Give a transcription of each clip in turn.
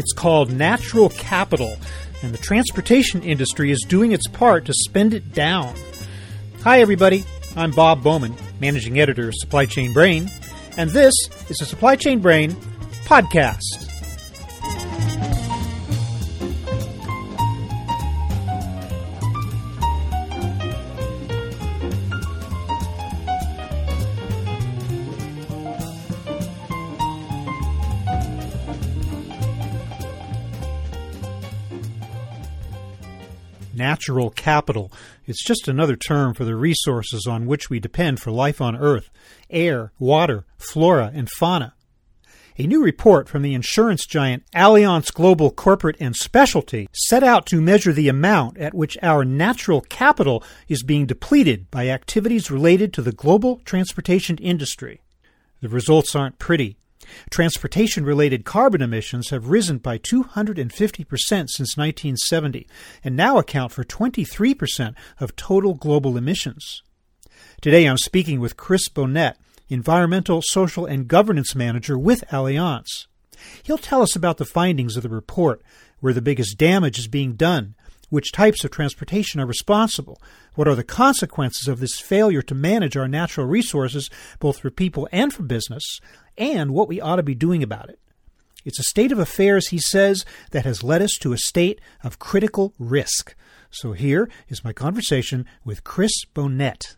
It's called natural capital, and the transportation industry is doing its part to spend it down. Hi, everybody. I'm Bob Bowman, managing editor of Supply Chain Brain, and this is the Supply Chain Brain podcast. Natural capital. It's just another term for the resources on which we depend for life on Earth air, water, flora, and fauna. A new report from the insurance giant Allianz Global Corporate and Specialty set out to measure the amount at which our natural capital is being depleted by activities related to the global transportation industry. The results aren't pretty. Transportation related carbon emissions have risen by 250% since 1970 and now account for 23% of total global emissions. Today I'm speaking with Chris Bonnet, Environmental, Social, and Governance Manager with Allianz. He'll tell us about the findings of the report, where the biggest damage is being done, which types of transportation are responsible? What are the consequences of this failure to manage our natural resources, both for people and for business? And what we ought to be doing about it. It's a state of affairs, he says, that has led us to a state of critical risk. So here is my conversation with Chris Bonnet.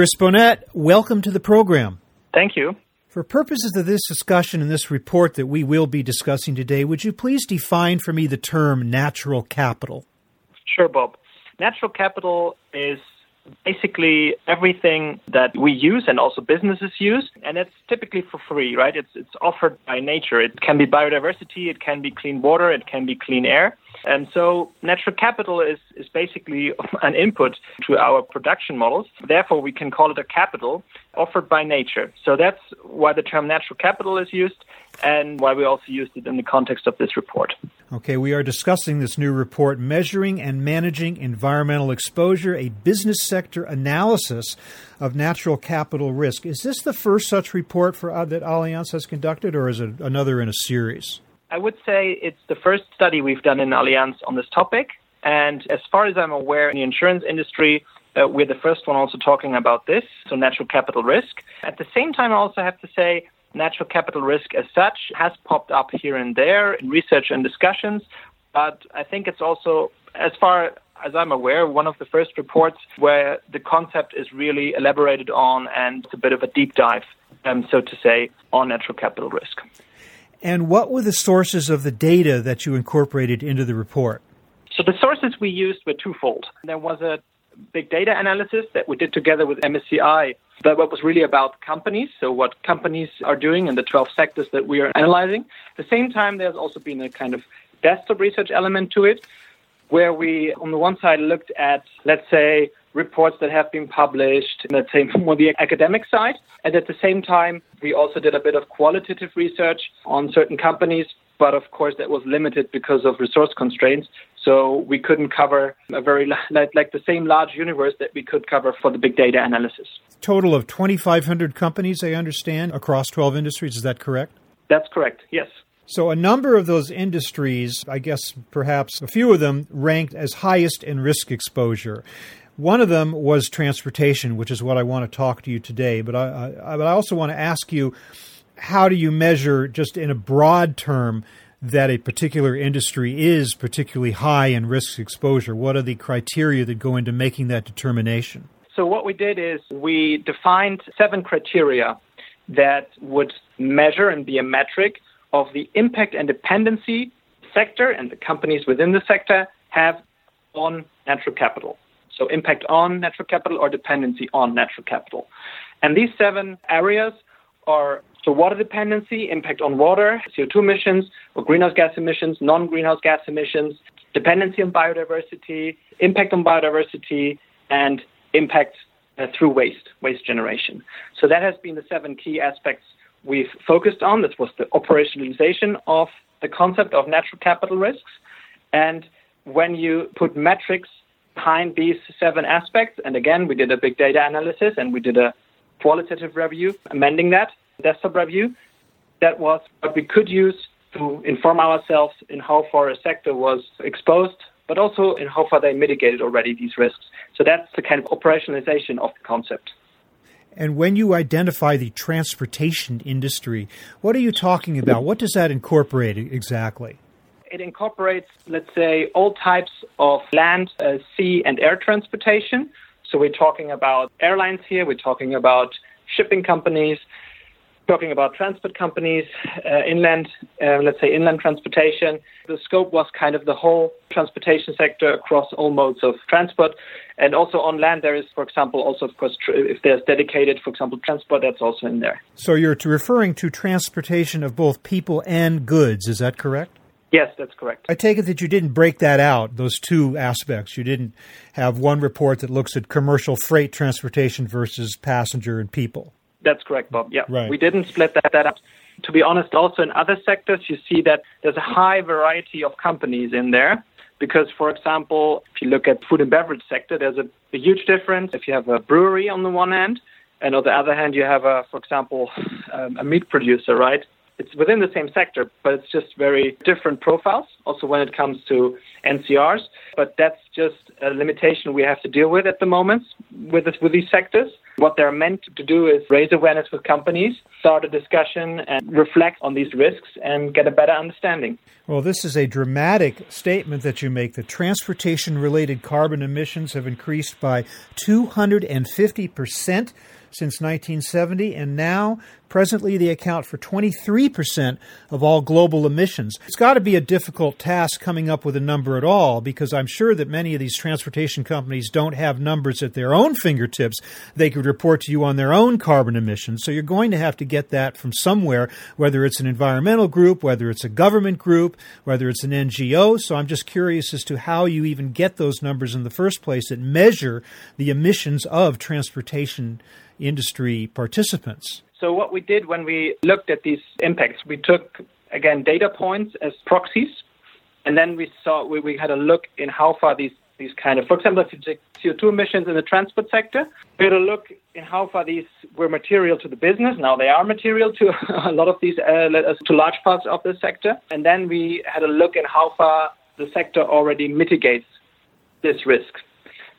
Chris Bonnet, welcome to the program. Thank you. For purposes of this discussion and this report that we will be discussing today, would you please define for me the term natural capital? Sure, Bob. Natural capital is basically everything that we use and also businesses use and it's typically for free right it's it's offered by nature it can be biodiversity it can be clean water it can be clean air and so natural capital is, is basically an input to our production models. Therefore, we can call it a capital offered by nature. So that's why the term natural capital is used and why we also used it in the context of this report. Okay, we are discussing this new report, Measuring and Managing Environmental Exposure, a business sector analysis of natural capital risk. Is this the first such report for, uh, that Allianz has conducted, or is it another in a series? I would say it's the first study we've done in Allianz on this topic. And as far as I'm aware, in the insurance industry, uh, we're the first one also talking about this, so natural capital risk. At the same time, I also have to say, natural capital risk as such has popped up here and there in research and discussions. But I think it's also, as far as I'm aware, one of the first reports where the concept is really elaborated on and it's a bit of a deep dive, um, so to say, on natural capital risk. And what were the sources of the data that you incorporated into the report? So the sources we used were twofold. There was a big data analysis that we did together with MSCI that was really about companies, so what companies are doing in the 12 sectors that we are analyzing. At the same time, there's also been a kind of desktop research element to it, where we, on the one side, looked at, let's say, reports that have been published, let's say, more the academic side. And at the same time, we also did a bit of qualitative research on certain companies, but of course that was limited because of resource constraints. So we couldn't cover a very like, like the same large universe that we could cover for the big data analysis. Total of 2,500 companies, I understand, across 12 industries. Is that correct? That's correct. Yes. So, a number of those industries, I guess perhaps a few of them, ranked as highest in risk exposure. One of them was transportation, which is what I want to talk to you today. But I, I, but I also want to ask you how do you measure, just in a broad term, that a particular industry is particularly high in risk exposure? What are the criteria that go into making that determination? So, what we did is we defined seven criteria that would measure and be a metric of the impact and dependency sector and the companies within the sector have on natural capital. So impact on natural capital or dependency on natural capital. And these seven areas are so water dependency, impact on water, CO2 emissions or greenhouse gas emissions, non-greenhouse gas emissions, dependency on biodiversity, impact on biodiversity, and impact uh, through waste, waste generation. So that has been the seven key aspects we've focused on. This was the operationalization of the concept of natural capital risks. And when you put metrics behind these seven aspects, and again, we did a big data analysis and we did a qualitative review, amending that desktop review, that was what we could use to inform ourselves in how far a sector was exposed, but also in how far they mitigated already these risks. So that's the kind of operationalization of the concept. And when you identify the transportation industry, what are you talking about? What does that incorporate exactly? It incorporates, let's say, all types of land, uh, sea, and air transportation. So we're talking about airlines here, we're talking about shipping companies, talking about transport companies, uh, inland, uh, let's say inland transportation. The scope was kind of the whole transportation sector across all modes of transport. And also on land, there is, for example, also, of course, tr- if there's dedicated, for example, transport, that's also in there. So you're referring to transportation of both people and goods, is that correct? Yes, that's correct. I take it that you didn't break that out, those two aspects. You didn't have one report that looks at commercial freight transportation versus passenger and people. That's correct, Bob. Yeah, right. we didn't split that, that up. To be honest, also in other sectors, you see that there's a high variety of companies in there. Because, for example, if you look at food and beverage sector, there's a, a huge difference. If you have a brewery on the one hand, and on the other hand, you have a, for example, um, a meat producer, right? It's within the same sector, but it's just very different profiles. Also, when it comes to NCRs, but that's just a limitation we have to deal with at the moment with this, with these sectors. What they're meant to do is raise awareness with companies, start a discussion, and reflect on these risks and get a better understanding. Well, this is a dramatic statement that you make The transportation related carbon emissions have increased by 250 percent since 1970, and now presently they account for 23% of all global emissions. It's got to be a difficult task coming up with a number at all because I'm sure that many of these transportation companies don't have numbers at their own fingertips they could report to you on their own carbon emissions. So you're going to have to get that from somewhere, whether it's an environmental group, whether it's a government group, whether it's an NGO. So I'm just curious as to how you even get those numbers in the first place that measure the emissions of transportation industry participants. So what we did when we looked at these impacts, we took again data points as proxies, and then we saw we, we had a look in how far these these kind of, for example, if you take CO2 emissions in the transport sector, we had a look in how far these were material to the business. Now they are material to a lot of these, uh, to large parts of the sector. And then we had a look in how far the sector already mitigates this risk.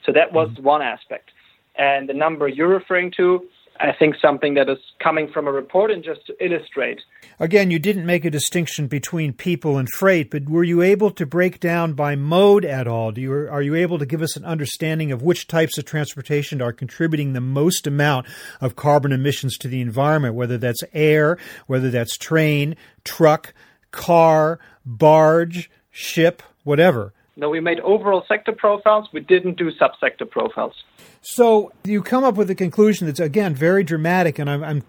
So that was mm-hmm. one aspect. And the number you're referring to, I think something that is coming from a report and just to illustrate. Again, you didn't make a distinction between people and freight, but were you able to break down by mode at all? Do you, are you able to give us an understanding of which types of transportation are contributing the most amount of carbon emissions to the environment, whether that's air, whether that's train, truck, car, barge, ship, whatever? No, we made overall sector profiles. We didn't do subsector profiles. So you come up with a conclusion that's, again, very dramatic, and I'm, I'm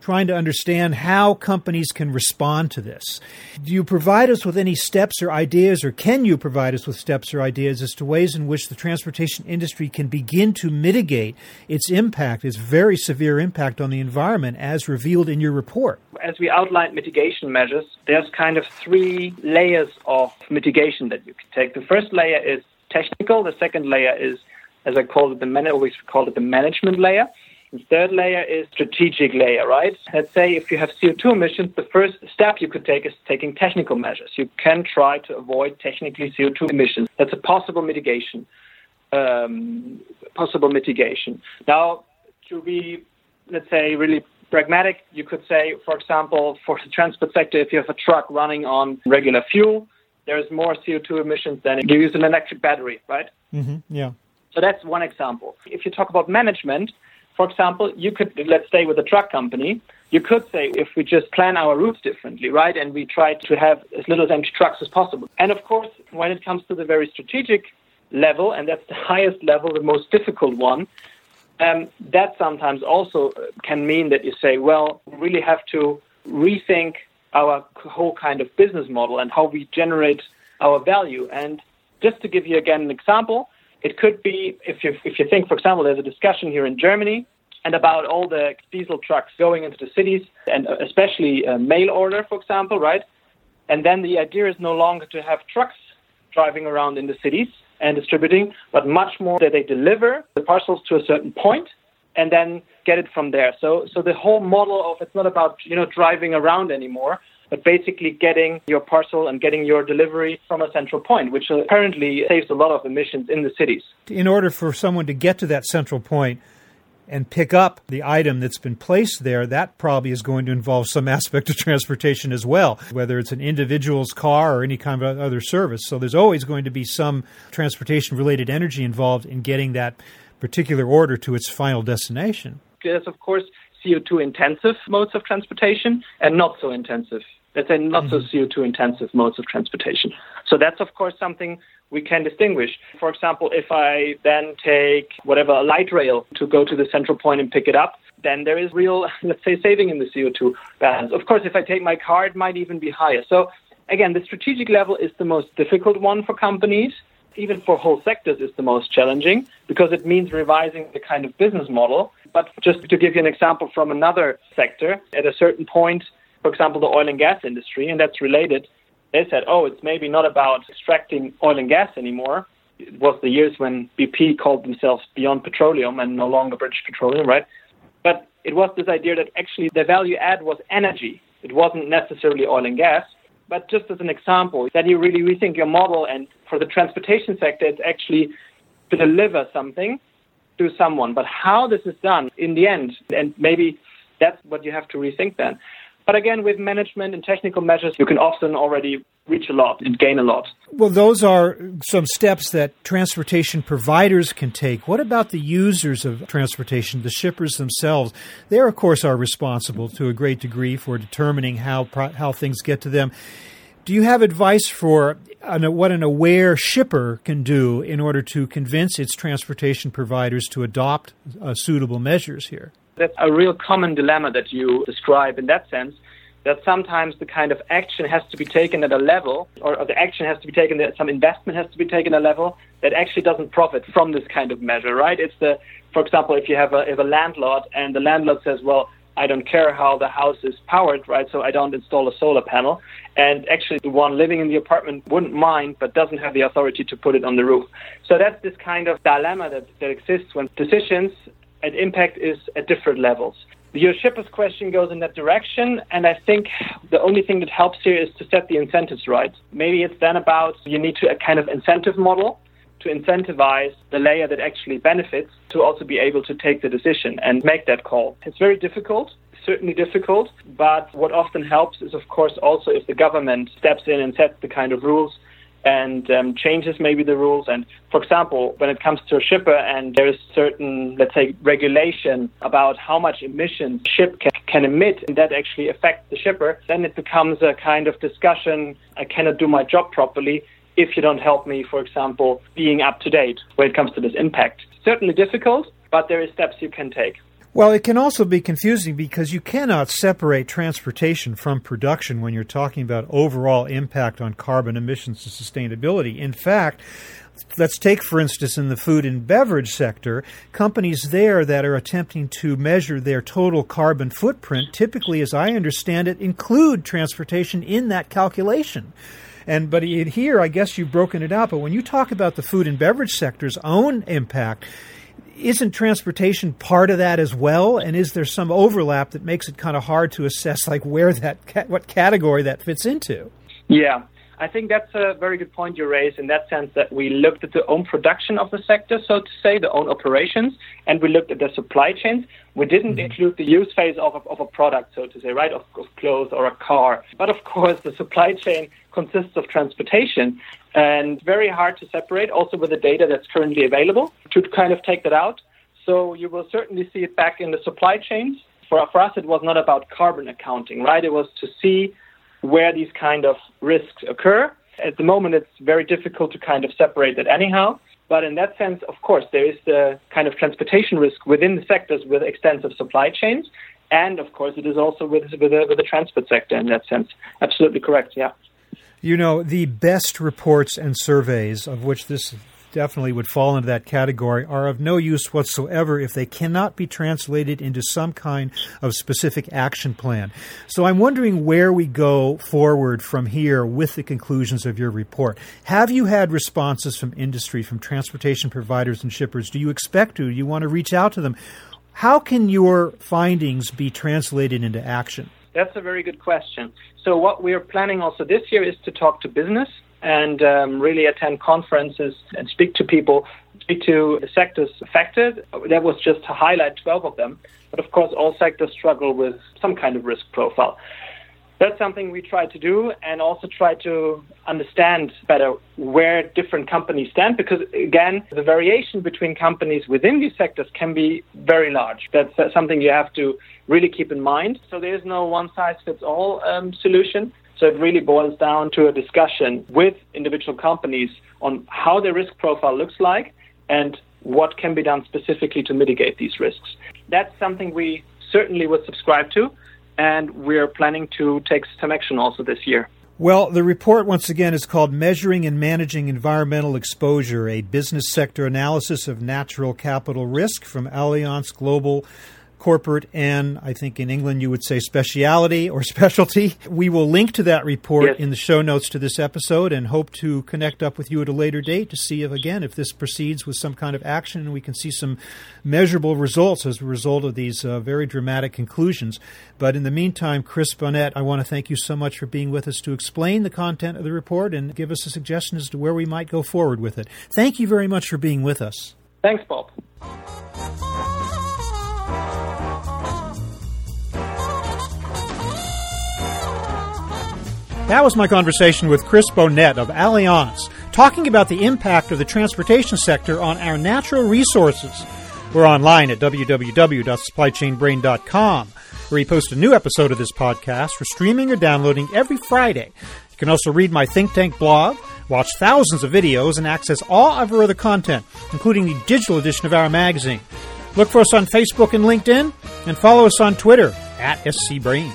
trying to understand how companies can respond to this. Do you provide us with any steps or ideas, or can you provide us with steps or ideas as to ways in which the transportation industry can begin to mitigate its impact, its very severe impact on the environment, as revealed in your report? As we outlined mitigation measures, there's kind of three layers of mitigation that you can take. The first layer is technical, the second layer is as I call it, the man- always call it the management layer. The third layer is strategic layer, right? Let's say if you have CO2 emissions, the first step you could take is taking technical measures. You can try to avoid technically CO2 emissions. That's a possible mitigation. Um, possible mitigation. Now, to be, let's say, really pragmatic, you could say, for example, for the transport sector, if you have a truck running on regular fuel, there's more CO2 emissions than if you use an electric battery, right? Mm-hmm. Yeah. So that's one example. If you talk about management, for example, you could, let's say, with a truck company, you could say if we just plan our routes differently, right, and we try to have as little empty trucks as possible. And of course, when it comes to the very strategic level, and that's the highest level, the most difficult one, um, that sometimes also can mean that you say, well, we really have to rethink our whole kind of business model and how we generate our value. And just to give you again an example, It could be if you if you think, for example, there's a discussion here in Germany and about all the diesel trucks going into the cities, and especially mail order, for example, right? And then the idea is no longer to have trucks driving around in the cities and distributing, but much more that they deliver the parcels to a certain point and then get it from there. So, so the whole model of it's not about you know driving around anymore, but basically getting your parcel and getting your delivery from a central point, which apparently saves a lot of emissions in the cities. In order for someone to get to that central point, and pick up the item that's been placed there, that probably is going to involve some aspect of transportation as well, whether it's an individual's car or any kind of other service. So there's always going to be some transportation related energy involved in getting that particular order to its final destination. There's, of course, CO2 intensive modes of transportation and not so intensive. Let's say not mm-hmm. so CO2 intensive modes of transportation. So that's, of course, something we can distinguish. For example, if I then take whatever a light rail to go to the central point and pick it up, then there is real, let's say, saving in the CO2 balance. Of course, if I take my car, it might even be higher. So again, the strategic level is the most difficult one for companies. Even for whole sectors, is the most challenging because it means revising the kind of business model. But just to give you an example from another sector, at a certain point, for example, the oil and gas industry, and that's related, they said, oh, it's maybe not about extracting oil and gas anymore. It was the years when BP called themselves Beyond Petroleum and no longer British Petroleum, right? But it was this idea that actually the value add was energy. It wasn't necessarily oil and gas. But just as an example, that you really rethink your model, and for the transportation sector, it's actually to deliver something to someone. But how this is done in the end, and maybe that's what you have to rethink then. But again, with management and technical measures, you can often already reach a lot and gain a lot. Well, those are some steps that transportation providers can take. What about the users of transportation, the shippers themselves? They, of course, are responsible to a great degree for determining how how things get to them. Do you have advice for what an aware shipper can do in order to convince its transportation providers to adopt uh, suitable measures here? That's a real common dilemma that you describe in that sense. That sometimes the kind of action has to be taken at a level, or, the action has to be taken, that some investment has to be taken at a level that actually doesn't profit from this kind of measure, right? It's the, for example, if you have a, if a landlord and the landlord says, well, I don't care how the house is powered, right? So I don't install a solar panel. And actually, the one living in the apartment wouldn't mind, but doesn't have the authority to put it on the roof. So that's this kind of dilemma that, that exists when decisions and impact is at different levels. Your shipper's question goes in that direction, and I think the only thing that helps here is to set the incentives right. Maybe it's then about you need to a kind of incentive model to incentivize the layer that actually benefits to also be able to take the decision and make that call. It's very difficult, certainly difficult, but what often helps is, of course, also if the government steps in and sets the kind of rules and um, changes maybe the rules. And for example, when it comes to a shipper and there is certain, let's say, regulation about how much emissions ship can, can emit, and that actually affects the shipper, then it becomes a kind of discussion. I cannot do my job properly if you don't help me, for example, being up to date when it comes to this impact. Certainly difficult, but there are steps you can take. Well, it can also be confusing because you cannot separate transportation from production when you're talking about overall impact on carbon emissions and sustainability. In fact, let's take, for instance, in the food and beverage sector, companies there that are attempting to measure their total carbon footprint typically, as I understand it, include transportation in that calculation. And but here, I guess you've broken it out. But when you talk about the food and beverage sector's own impact, isn't transportation part of that as well? And is there some overlap that makes it kind of hard to assess, like where that what category that fits into? Yeah, I think that's a very good point you raised in that sense that we looked at the own production of the sector, so to say, the own operations, and we looked at the supply chains. We didn't mm-hmm. include the use phase of a, of a product, so to say, right, of, of clothes or a car. But of course, the supply chain consists of transportation and very hard to separate also with the data that's currently available to kind of take that out. So you will certainly see it back in the supply chains. For, for us, it was not about carbon accounting, right? It was to see where these kind of risks occur. At the moment, it's very difficult to kind of separate that anyhow. But in that sense, of course, there is the kind of transportation risk within the sectors with extensive supply chains. And of course, it is also with, with, the, with the transport sector in that sense. Absolutely correct, yeah. You know, the best reports and surveys, of which this definitely would fall into that category, are of no use whatsoever if they cannot be translated into some kind of specific action plan. So I'm wondering where we go forward from here with the conclusions of your report. Have you had responses from industry, from transportation providers and shippers? Do you expect to? Do you want to reach out to them? How can your findings be translated into action? That's a very good question. So, what we are planning also this year is to talk to business and um, really attend conferences and speak to people, speak to the sectors affected. That was just to highlight 12 of them. But of course, all sectors struggle with some kind of risk profile. That's something we try to do and also try to understand better where different companies stand because, again, the variation between companies within these sectors can be very large. That's something you have to really keep in mind. So there's no one size fits all um, solution. So it really boils down to a discussion with individual companies on how their risk profile looks like and what can be done specifically to mitigate these risks. That's something we certainly would subscribe to, and we're planning to take some action also this year. Well, the report once again is called Measuring and Managing Environmental Exposure, a business sector analysis of natural capital risk from Allianz Global corporate and I think in England you would say speciality or specialty. We will link to that report yes. in the show notes to this episode and hope to connect up with you at a later date to see if again if this proceeds with some kind of action and we can see some measurable results as a result of these uh, very dramatic conclusions. But in the meantime, Chris Bonnet, I want to thank you so much for being with us to explain the content of the report and give us a suggestion as to where we might go forward with it. Thank you very much for being with us. Thanks, Bob. That was my conversation with Chris Bonnet of Allianz, talking about the impact of the transportation sector on our natural resources. We're online at www.supplychainbrain.com, where we post a new episode of this podcast for streaming or downloading every Friday. You can also read my think tank blog, watch thousands of videos, and access all of our other content, including the digital edition of our magazine. Look for us on Facebook and LinkedIn, and follow us on Twitter at SCBrain.